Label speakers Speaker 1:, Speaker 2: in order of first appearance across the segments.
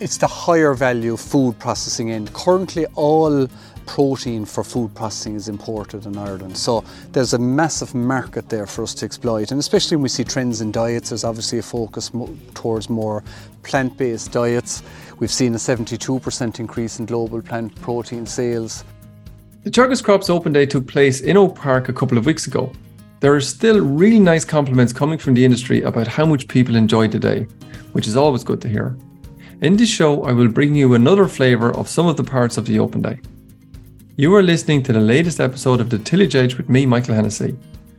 Speaker 1: It's the higher value food processing end. Currently, all protein for food processing is imported in Ireland. So there's a massive market there for us to exploit. And especially when we see trends in diets, there's obviously a focus mo- towards more plant based diets. We've seen a 72% increase in global plant protein sales.
Speaker 2: The Teagasc Crops Open Day took place in Oak Park a couple of weeks ago. There are still really nice compliments coming from the industry about how much people enjoyed the day, which is always good to hear. In this show, I will bring you another flavour of some of the parts of the Open Day. You are listening to the latest episode of The Tillage Edge with me, Michael Hennessy.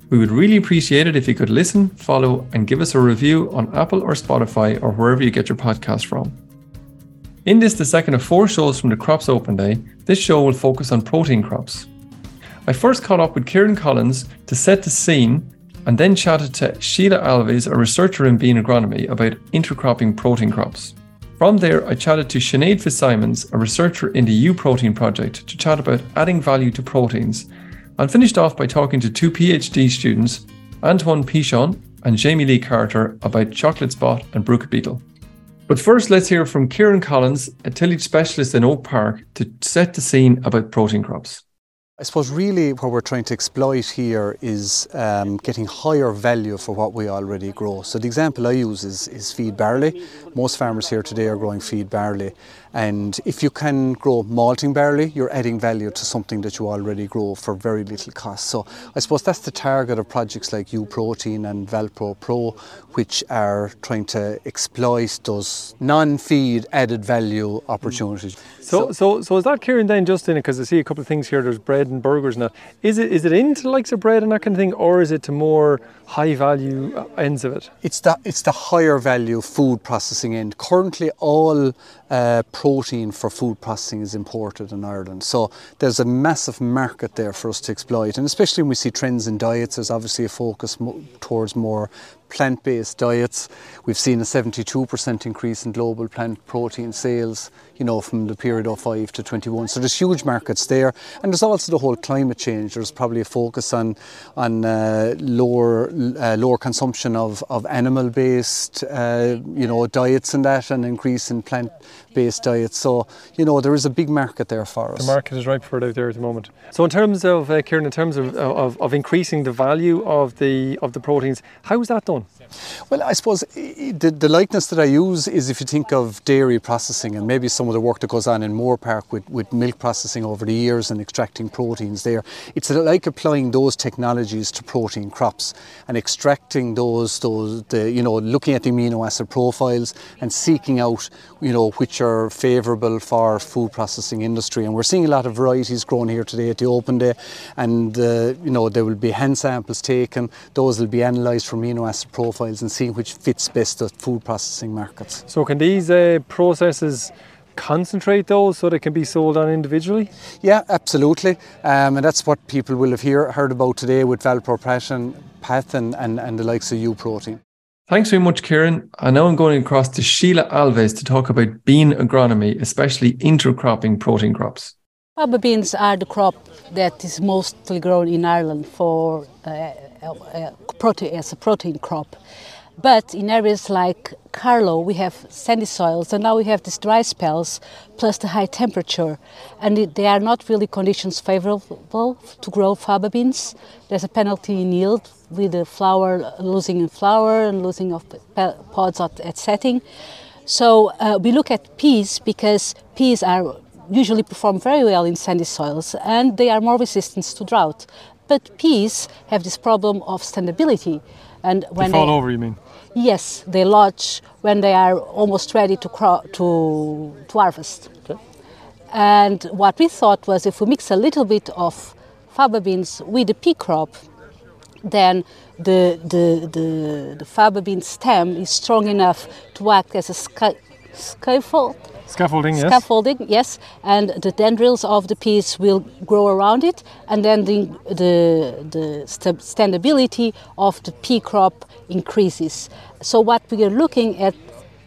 Speaker 2: We would really appreciate it if you could listen, follow, and give us a review on Apple or Spotify or wherever you get your podcast from. In this, the second of four shows from the Crops Open Day, this show will focus on protein crops. I first caught up with Ciaran Collins to set the scene and then chatted to Sheila Alves, a researcher in bean agronomy, about intercropping protein crops. From there, I chatted to Sinead Fitzsimons, a researcher in the U Protein Project, to chat about adding value to proteins, and finished off by talking to two PhD students, Antoine Pichon and Jamie Lee Carter, about chocolate spot and bruchid beetle. But first, let's hear from Ciaran Collins, a tillage specialist in Oak Park, to set the scene about protein crops.
Speaker 1: I suppose really what we're trying to exploit here is um, getting higher value for what we already grow. So the example I use is, is feed barley. Most farmers here today are growing feed barley and if you can grow malting barley, you're adding value to something that you already grow for very little cost. So I suppose that's the target of projects like U Protein and Valpro Pro, which are trying to exploit those non-feed added value opportunities.
Speaker 2: So, so, so is that Ciaran then just in it? Because I see a couple of things here. There's bread and burgers now. Is it is it into the likes of bread and that kind of thing, or is it to more high value uh, ends of it?
Speaker 1: It's the it's the higher value food processing end. Currently, all uh, protein for food processing is imported in Ireland. So there's a massive market there for us to exploit, and especially when we see trends in diets, there's obviously a focus mo- towards more plant-based diets. We've seen a 72% increase in global plant protein sales, you know, from the period of 5 to 21. So there's huge markets there. And there's also the whole climate change. There's probably a focus on, on uh, lower, uh, lower consumption of, of animal-based, uh, you know, diets and that, and increase in plant-based diets. So, you know, there is a big market there for us.
Speaker 2: The market is ripe for it out there at the moment. So in terms of, uh, Ciaran, in terms of, of, of increasing the value of the, of the proteins, how is that done?
Speaker 1: Well, I suppose the, the likeness that I use is if you think of dairy processing and maybe some of the work that goes on in Moorepark with, with milk processing over the years and extracting proteins there. It's like applying those technologies to protein crops and extracting those, those the, you know, looking at the amino acid profiles and seeking out, you know, which are favourable for food processing industry. And we're seeing a lot of varieties grown here today at the Open Day and, uh, you know, there will be hand samples taken. Those will be analysed for amino acid profiles profiles and seeing which fits best the food processing markets.
Speaker 2: So can these uh, processes concentrate those so they can be sold on individually?
Speaker 1: Yeah, absolutely. Um, and that's what people will have hear, heard about today with Valpropath Path and, and, and the likes of U Protein.
Speaker 2: Thanks very much, Ciaran. And now I'm going across to Sheila Alves to talk about bean agronomy, especially intercropping protein crops.
Speaker 3: Faba beans are the crop that is mostly grown in Ireland for uh, protein, as a protein crop. But in areas like Carlow, we have sandy soils, and now we have these dry spells plus the high temperature, and it, they are not really conditions favorable to grow faba beans. There's a penalty in yield with the flower losing in flower and losing of pods at, at setting. So uh, we look at peas because peas are usually perform very well in sandy soils and they are more resistant to drought. But peas have this problem of standability.
Speaker 2: And when they fall they, over, you mean?
Speaker 3: Yes, they lodge when they are almost ready to, cro- to, to harvest. Okay. And what we thought was if we mix a little bit of faba beans with the pea crop, then the, the, the, the faba bean stem is strong enough to act as a scaffold
Speaker 2: Scaffolding, yes.
Speaker 3: Scaffolding, yes. And the tendrils of the piece will grow around it, and then the, the, the standability of the pea crop increases. So, what we are looking at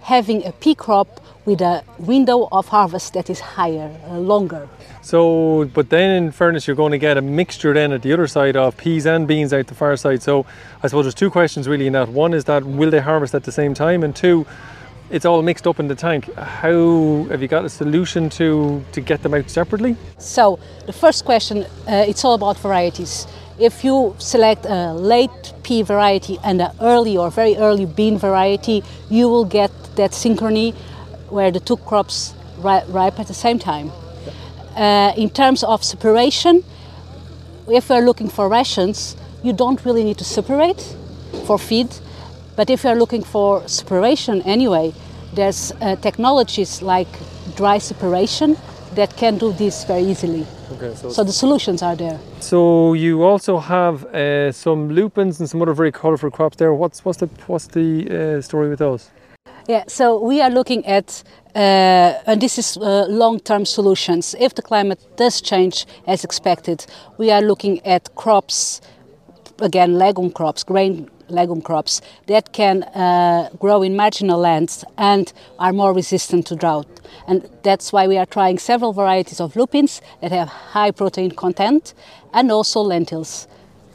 Speaker 3: having a pea crop with a window of harvest that is higher, uh, longer.
Speaker 2: So, but then in fairness, you're going to get a mixture then at the other side of peas and beans out the far side. So, I suppose there's two questions really in that. One is that will they harvest at the same time, and two, it's all mixed up in the tank. How have you got a solution to to get them out separately?
Speaker 3: So the first question, uh, it's all about varieties. If you select a late pea variety and an early or very early bean variety, you will get that synchrony where the two crops ri- ripe at the same time. Uh, in terms of separation, if we're looking for rations, you don't really need to separate for feed. But if you're looking for separation anyway, there's uh, technologies like dry separation that can do this very easily.
Speaker 2: Okay, so,
Speaker 3: So the solutions are there.
Speaker 2: so you also have uh, some lupins and some other very colourful crops there. What's what's the what's the uh, story with those?
Speaker 3: Yeah, so we are looking at, uh, and this is uh, long-term solutions. If the climate does change as expected, we are looking at crops, again, legume crops, grain legume crops that can uh, grow in marginal lands and are more resistant to drought. And that's why we are trying several varieties of lupins that have high protein content, and also lentils.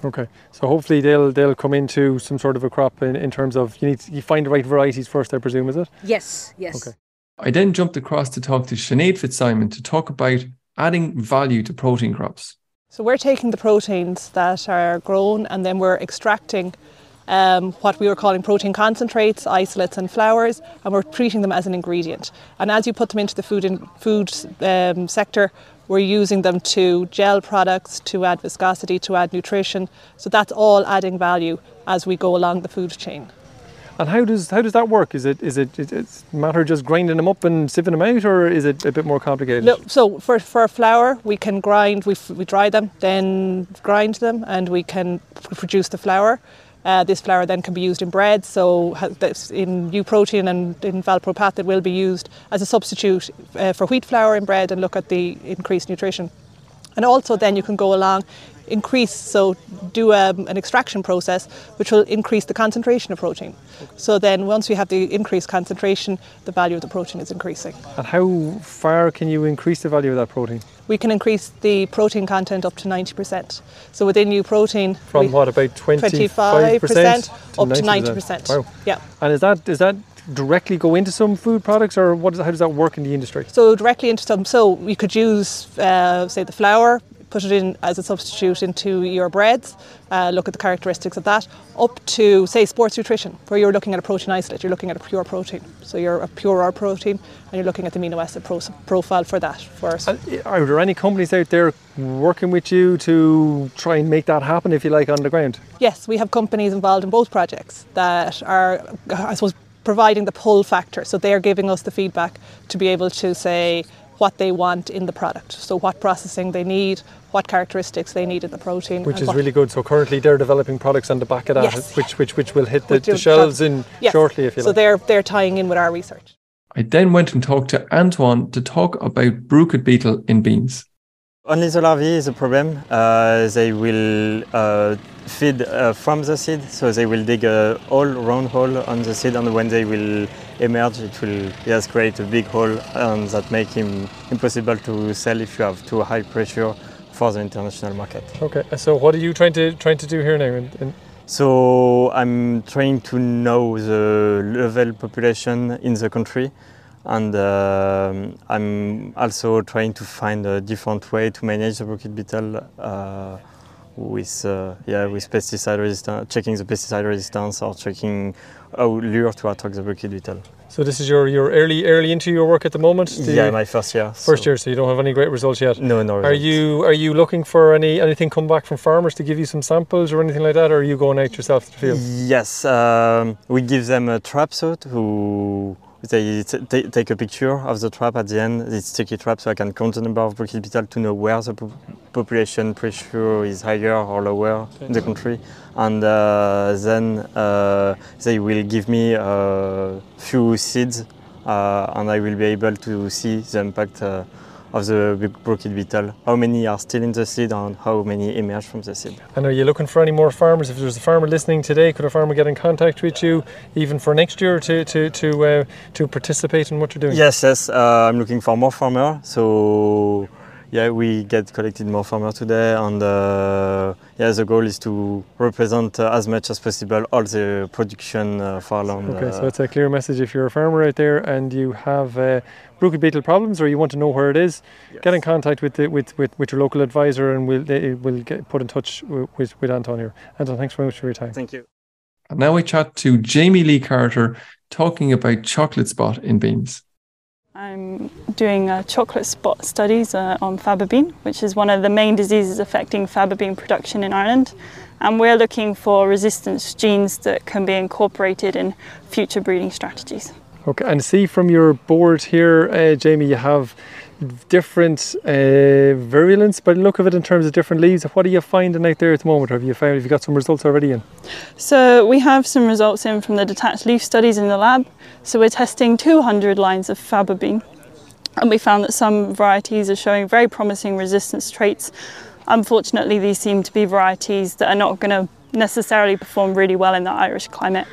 Speaker 2: Okay, so hopefully they'll they'll come into some sort of a crop in, in terms of you need you find the right varieties first, I presume, is it?
Speaker 3: Yes, yes.
Speaker 2: Okay. I then jumped across to talk to Sinead Fitzsimon to talk about adding value to protein crops.
Speaker 4: So we're taking the proteins that are grown and then we're extracting um, what we were calling protein concentrates, isolates, and flours, and we're treating them as an ingredient. And as you put them into the food in, food um, sector, we're using them to gel products, to add viscosity, to add nutrition. So that's all adding value as we go along the food chain.
Speaker 2: And how does how does that work? Is it is it is it a matter of just grinding them up and sieving them out, or is it a bit more complicated?
Speaker 4: No, so for, for flour, we can grind, we, f- we dry them, then grind them, and we can produce the flour. Uh, this flour then can be used in bread, so in U protein and in Valpropat it will be used as a substitute uh, for wheat flour in bread and look at the increased nutrition. And also then you can go along, increase, so do um, an extraction process which will increase the concentration of protein. So then once we have the increased concentration, the value of the protein is increasing.
Speaker 2: And how far can you increase the value of that protein?
Speaker 4: we can increase the protein content up to 90%. So within U Protein,
Speaker 2: From
Speaker 4: we-
Speaker 2: what about twenty
Speaker 4: 25% up to
Speaker 2: 90%?
Speaker 4: 90%.
Speaker 2: Wow.
Speaker 4: Yeah.
Speaker 2: And is that does that directly go into some food products, or what is, how does that work in the industry?
Speaker 4: So directly into some, so we could use, uh, say, the flour, put it in as a substitute into your breads, uh, look at the characteristics of that, up to, say, sports nutrition, where you're looking at a protein isolate, you're looking at a pure protein. So you're a pure R protein, and you're looking at the amino acid pro- profile for that. For
Speaker 2: are there any companies out there working with you to try and make that happen, if you like, on the ground?
Speaker 4: Yes, we have companies involved in both projects that are, I suppose, providing the pull factor. So they're giving us the feedback to be able to say what they want in the product. So what processing they need, what characteristics they need in the protein.
Speaker 2: Which is really good. So currently they're developing products on the back of that,
Speaker 4: Yes.
Speaker 2: which which which will hit the,
Speaker 4: Which
Speaker 2: the shelves in
Speaker 4: Yes.
Speaker 2: shortly, if you
Speaker 4: So
Speaker 2: like.
Speaker 4: they're they're tying in with our research.
Speaker 2: I then went and talked to Antoine to talk about bruchid beetle in beans.
Speaker 5: Only the larvae is a problem. Uh, they will uh, feed uh, from the seed, so they will dig a hole, round hole on the seed, and when they will emerge, it will yes, create a big hole, and that make him impossible to sell if you have too high pressure for the international market.
Speaker 2: Okay, so what are you trying to trying to do here now? In, in,
Speaker 5: So I'm trying to know the level population in the country, and um I'm also trying to find a different way to manage the bruchid beetle uh, with uh, yeah with pesticide resistance, checking the pesticide resistance or checking how lure to attract the bruchid beetle.
Speaker 2: so this is your your early early into your work at the moment. Do
Speaker 5: yeah, my first year.
Speaker 2: first
Speaker 5: so-
Speaker 2: year, so you don't have any great results yet.
Speaker 5: No, no.
Speaker 2: Are you are you looking for any anything come back from farmers to give you some samples or anything like that, or are you going out yourself to the field?
Speaker 5: Yes, um, we give them a trap suit who they take a picture of the trap at the end. It's sticky trap, so I can count the number of bruchid beetle to know where the po- population pressure is higher or lower in the country, and uh, then uh, they will give me a few seeds, uh, and I will be able to see the impact. Of the big bruchid beetle, how many are still in the seed and how many emerge from the seed.
Speaker 2: And are you looking for any more farmers? If there's a farmer listening today, could a farmer get in contact with you even for next year to to to uh, to participate in what you're doing?
Speaker 5: Yes, yes. Uh, I'm looking for more farmers. So yeah, we get collected more farmer today, and uh, yeah, the goal is to represent uh, as much as possible all the production uh, farmland.
Speaker 2: Okay, so it's a clear message if you're a farmer out there and you have uh, bruchid beetle problems or you want to know where it is,
Speaker 5: yes.
Speaker 2: get in contact with, the, with, with, with your local advisor and we'll, they, will get put in touch with, with Anton here. Anton, thanks very much for your time.
Speaker 5: Thank you.
Speaker 2: And now we chat to Jamie Lee Carter talking about chocolate spot in beans.
Speaker 6: I'm doing uh, chocolate spot studies uh, on faba bean, which is one of the main diseases affecting faba bean production in Ireland. And we're looking for resistance genes that can be incorporated in future breeding strategies.
Speaker 2: Okay, and see from your board here, uh, Jamie, you have different uh, virulence by the look of it in terms of different leaves. What are you finding out there at the moment? Have you found have you got some results already in?
Speaker 6: So we have some results in from the detached leaf studies in the lab. So we're testing 200 lines of faba bean, and we found that some varieties are showing very promising resistance traits. Unfortunately, these seem to be varieties that are not going to necessarily perform really well in the Irish climate.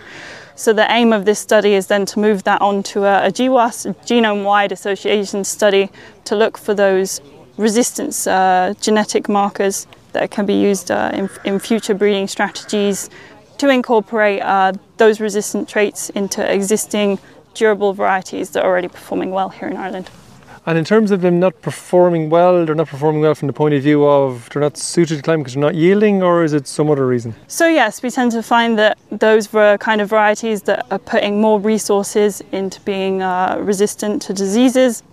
Speaker 6: So the aim of this study is then to move that on to a, a GWAS, genome-wide association study, to look for those resistance uh, genetic markers that can be used uh, in, in, future breeding strategies to incorporate uh, those resistant traits into existing durable varieties that are already performing well here in Ireland.
Speaker 2: And in terms of them not performing well, they're not performing well from the point of view of they're not suited to climate because they're not yielding, or is it some other reason?
Speaker 6: So yes, we tend to find that those were kind of varieties that are putting more resources into being uh, resistant to diseases.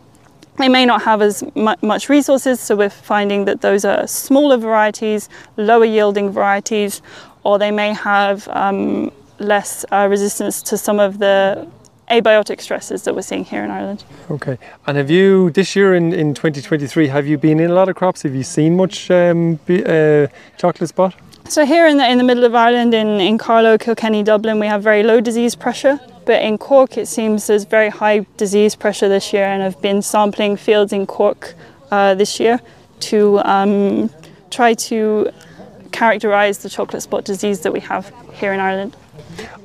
Speaker 6: They may not have as much resources, so we're finding that those are smaller varieties, lower yielding varieties, or they may have um, less uh, resistance to some of the abiotic stresses that we're seeing here in Ireland.
Speaker 2: Okay, and have you this year in, in 2023 have you been in a lot of crops? Have you seen much um, uh, chocolate spot?
Speaker 6: So here in the in the middle of Ireland, in in Carlow, Kilkenny, Dublin, we have very low disease pressure. But in Cork, it seems there's very high disease pressure this year, and I've been sampling fields in Cork uh, this year to um, try to characterise the chocolate spot disease that we have here in Ireland.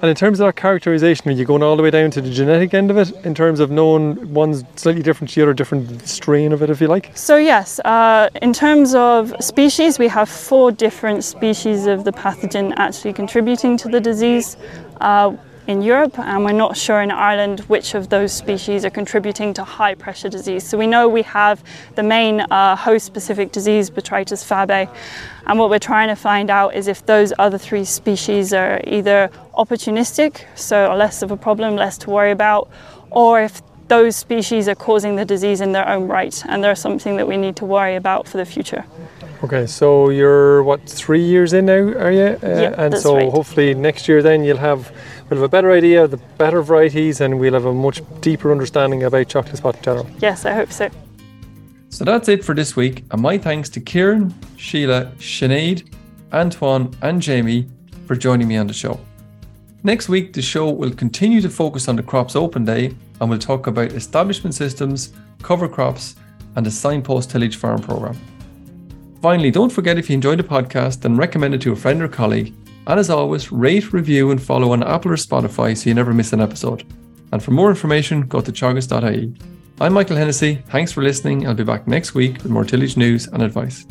Speaker 2: And in terms of that characterization, are you going all the way down to the genetic end of it in terms of knowing one's slightly different to the other, different strain of it, if you like?
Speaker 6: So, yes, uh, in terms of species, we have four different species of the pathogen actually contributing to the disease. Uh, in Europe, and we're not sure in Ireland which of those species are contributing to high pressure disease. So we know we have the main uh, host specific disease, Botrytis fabae, and what we're trying to find out is if those other three species are either opportunistic, so less of a problem, less to worry about, or if those species are causing the disease in their own right, and they're something that we need to worry about for the future.
Speaker 2: Okay, so you're what three years in now, are you?
Speaker 6: Uh, yeah,
Speaker 2: and so
Speaker 6: right.
Speaker 2: hopefully next year then you'll have we'll have a better idea of the better varieties and we'll have a much deeper understanding about chocolate spot in general.
Speaker 6: Yes, I hope so.
Speaker 2: So that's it for this week, and my thanks to Ciaran, Sheila, Sinead, Antoine, and Jamie for joining me on the show. Next week, the show will continue to focus on the Crops Open Day and we'll talk about establishment systems, cover crops, and the signpost tillage farm program. Finally, don't forget if you enjoyed the podcast, then recommend it to a friend or colleague. And as always, rate, review, and follow on Apple or Spotify so you never miss an episode. And for more information, go to teagasc.ie. I'm Michael Hennessy. Thanks for listening. I'll be back next week with more tillage news and advice.